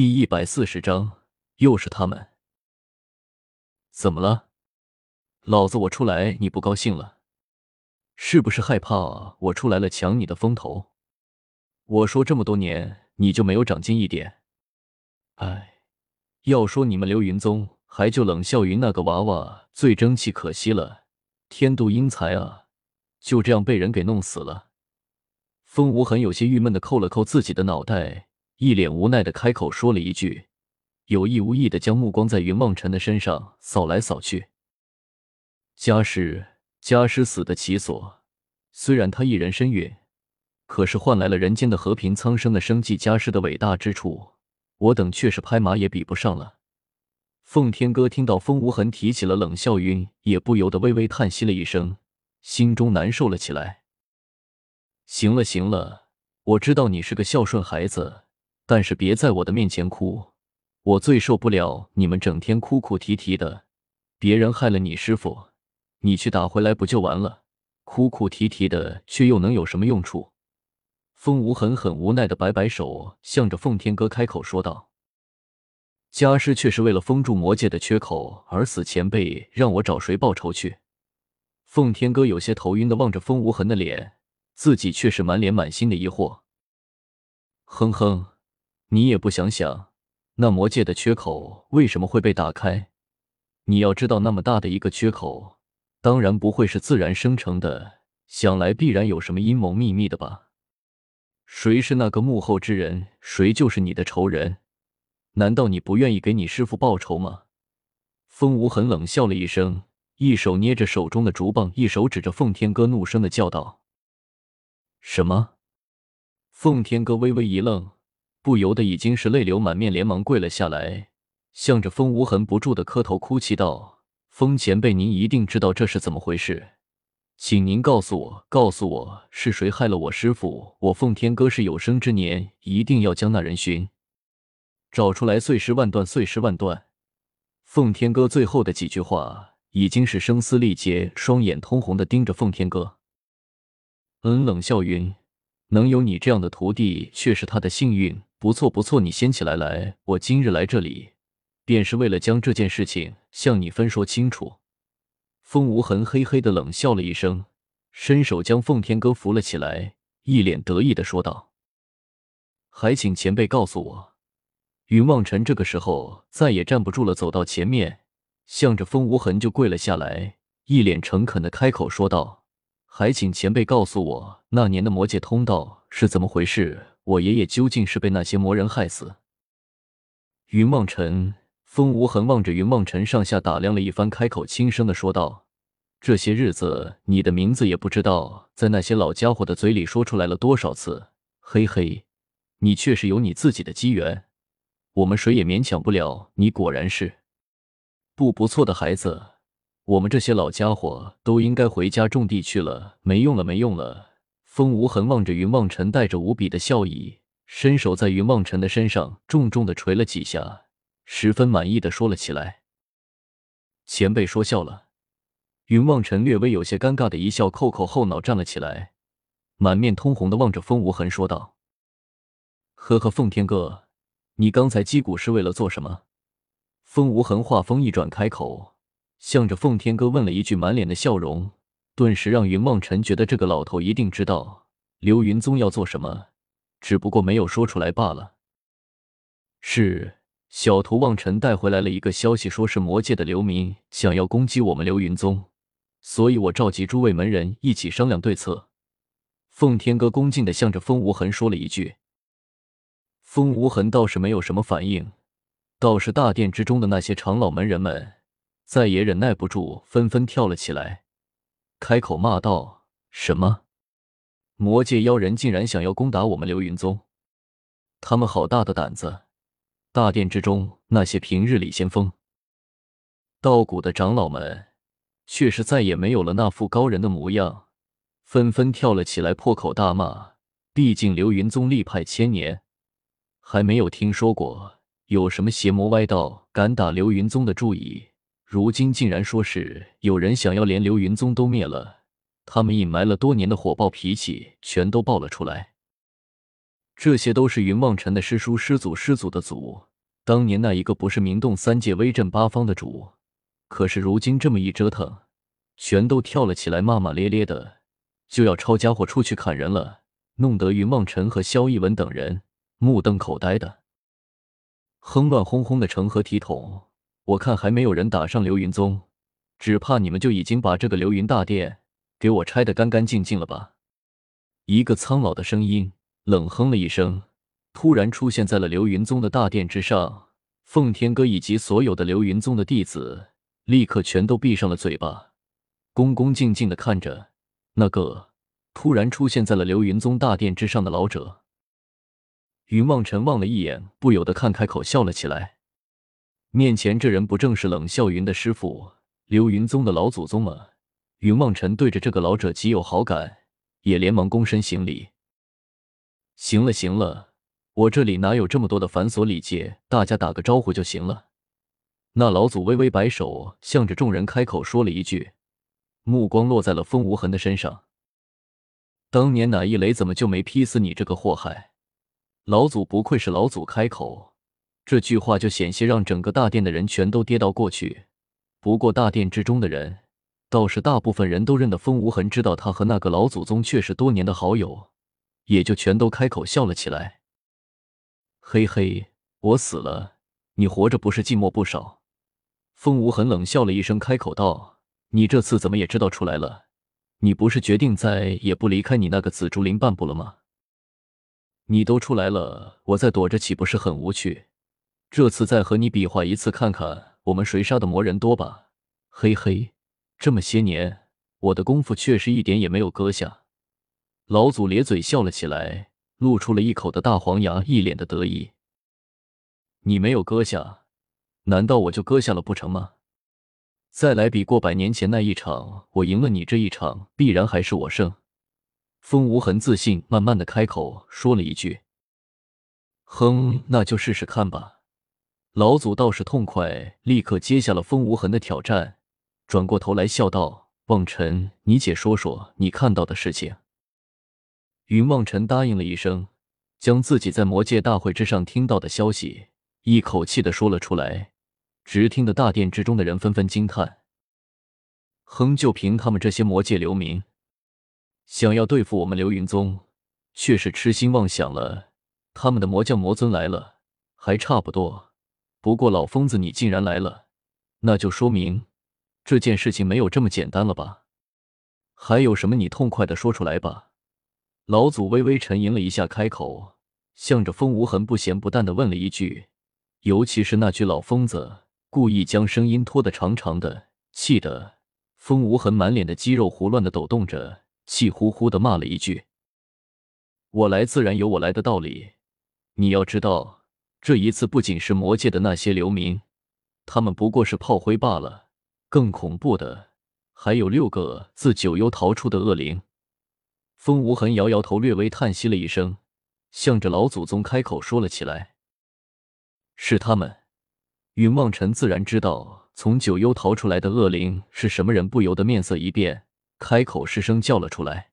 第一百四十章，又是他们。怎么了？老子我出来你不高兴了？是不是害怕我出来了抢你的风头？我说这么多年你就没有长进一点？哎，要说你们流云宗还就冷笑云那个娃娃最争气，可惜了，天妒英才啊！就这样被人给弄死了。风无痕有些郁闷的扣了扣自己的脑袋。一脸无奈的开口说了一句，有意无意的将目光在云望尘的身上扫来扫去。家师，家师死得其所，虽然他一人身陨，可是换来了人间的和平、苍生的生计。家师的伟大之处，我等却是拍马也比不上了。奉天哥听到风无痕提起了冷笑云，也不由得微微叹息了一声，心中难受了起来。行了行了，我知道你是个孝顺孩子。但是别在我的面前哭，我最受不了你们整天哭哭啼啼的。别人害了你师傅，你去打回来不就完了？哭哭啼啼的，却又能有什么用处？风无痕很无奈的摆摆手，向着奉天哥开口说道：“家师却是为了封住魔界的缺口而死，前辈让我找谁报仇去？”奉天哥有些头晕的望着风无痕的脸，自己却是满脸满心的疑惑。哼哼。你也不想想，那魔界的缺口为什么会被打开？你要知道，那么大的一个缺口，当然不会是自然生成的，想来必然有什么阴谋秘密的吧？谁是那个幕后之人？谁就是你的仇人？难道你不愿意给你师傅报仇吗？风无痕冷笑了一声，一手捏着手中的竹棒，一手指着奉天哥，怒声的叫道：“什么？”奉天哥微微一愣。不由得已经是泪流满面，连忙跪了下来，向着风无痕不住的磕头哭泣道：“风前辈，您一定知道这是怎么回事，请您告诉我，告诉我是谁害了我师傅？我奉天哥是有生之年一定要将那人寻找出来，碎尸万段，碎尸万段。”奉天哥最后的几句话已经是声嘶力竭，双眼通红的盯着奉天哥。嗯，冷笑云，能有你这样的徒弟，却是他的幸运。不错不错，你先起来来。我今日来这里，便是为了将这件事情向你分说清楚。风无痕嘿嘿的冷笑了一声，伸手将奉天哥扶了起来，一脸得意的说道：“还请前辈告诉我。”云望尘这个时候再也站不住了，走到前面，向着风无痕就跪了下来，一脸诚恳的开口说道：“还请前辈告诉我，那年的魔界通道是怎么回事？”我爷爷究竟是被那些魔人害死？云梦尘、风无痕望着云梦尘上下打量了一番，开口轻声的说道：“这些日子，你的名字也不知道在那些老家伙的嘴里说出来了多少次。嘿嘿，你确实有你自己的机缘，我们谁也勉强不了你。果然是不不错的孩子，我们这些老家伙都应该回家种地去了。没用了，没用了。”风无痕望着云望尘，带着无比的笑意，伸手在云望尘的身上重重的捶了几下，十分满意的说了起来：“前辈说笑了。”云望尘略微有些尴尬的一笑，扣扣后脑站了起来，满面通红的望着风无痕说道：“呵呵，奉天哥，你刚才击鼓是为了做什么？”风无痕话锋一转，开口，向着奉天哥问了一句，满脸的笑容。顿时让云望尘觉得这个老头一定知道流云宗要做什么，只不过没有说出来罢了。是小徒望尘带回来了一个消息，说是魔界的流民想要攻击我们流云宗，所以我召集诸位门人一起商量对策。奉天哥恭敬的向着风无痕说了一句，风无痕倒是没有什么反应，倒是大殿之中的那些长老门人们再也忍耐不住，纷纷跳了起来。开口骂道：“什么？魔界妖人竟然想要攻打我们流云宗？他们好大的胆子！”大殿之中，那些平日里先锋、道骨的长老们，却是再也没有了那副高人的模样，纷纷跳了起来，破口大骂。毕竟流云宗立派千年，还没有听说过有什么邪魔歪道敢打流云宗的注意。如今竟然说是有人想要连流云宗都灭了，他们隐瞒了多年的火爆脾气全都爆了出来。这些都是云望尘的师叔师祖师祖的祖，当年那一个不是名动三界、威震八方的主，可是如今这么一折腾，全都跳了起来，骂骂咧咧的，就要抄家伙出去砍人了，弄得云望尘和萧逸文等人目瞪口呆的。哼，乱哄哄的成何体统？我看还没有人打上流云宗，只怕你们就已经把这个流云大殿给我拆得干干净净了吧？一个苍老的声音冷哼了一声。突然出现在了流云宗的大殿之上，奉天哥以及所有的流云宗的弟子立刻全都闭上了嘴巴，恭恭敬敬的看着那个突然出现在了流云宗大殿之上的老者。云望尘望了一眼，不由得看开口笑了起来。面前这人不正是冷笑云的师傅，流云宗的老祖宗吗？云望尘对着这个老者极有好感，也连忙躬身行礼。行了，行了。我这里哪有这么多的繁琐礼节？大家打个招呼就行了。那老祖微微摆手，向着众人开口说了一句，目光落在了风无痕的身上。当年哪一雷怎么就没劈死你这个祸害？老祖不愧是老祖，开口这句话就险些让整个大殿的人全都跌倒过去。不过大殿之中的人，倒是大部分人都认得风无痕，知道他和那个老祖宗却是多年的好友，也就全都开口笑了起来。嘿嘿，我死了，你活着不是寂寞不少？风无痕冷笑了一声，开口道：“你这次怎么也知道出来了？你不是决定再也不离开你那个紫竹林半步了吗？你都出来了，我再躲着岂不是很无趣？这次再和你比划一次，看看我们谁杀的魔人多吧？嘿嘿，这么些年，我的功夫确实一点也没有搁下。”老祖咧嘴笑了起来。露出了一口的大黄牙，一脸的得意。你没有割下，难道我就割下了不成吗？再来比过百年前那一场，我赢了你这一场，必然还是我胜。风无痕自信慢慢的开口说了一句：“哼，那就试试看吧。”老祖倒是痛快，立刻接下了风无痕的挑战，转过头来笑道：“望尘，你且说说你看到的事情。”云望尘答应了一声，将自己在魔界大会之上听到的消息一口气的说了出来，直听得大殿之中的人纷纷惊叹：“哼，就凭他们这些魔界流民，想要对付我们流云宗，却是痴心妄想了。他们的魔将魔尊来了，还差不多；不过老疯子你竟然来了，那就说明这件事情没有这么简单了吧？还有什么，你痛快的说出来吧。”老祖微微沉吟了一下，开口，向着风无痕不咸不淡的问了一句，尤其是那句“老疯子”，故意将声音拖得长长的，气得风无痕满脸的肌肉胡乱的抖动着，气呼呼的骂了一句：“我来自然有我来的道理，你要知道，这一次不仅是魔界的那些流民，他们不过是炮灰罢了，更恐怖的还有六个自九幽逃出的恶灵。”风无痕摇摇头，略微叹息了一声，向着老祖宗开口说了起来：“是他们。”云望尘自然知道从九幽逃出来的恶灵是什么人，不由得面色一变，开口失声叫了出来。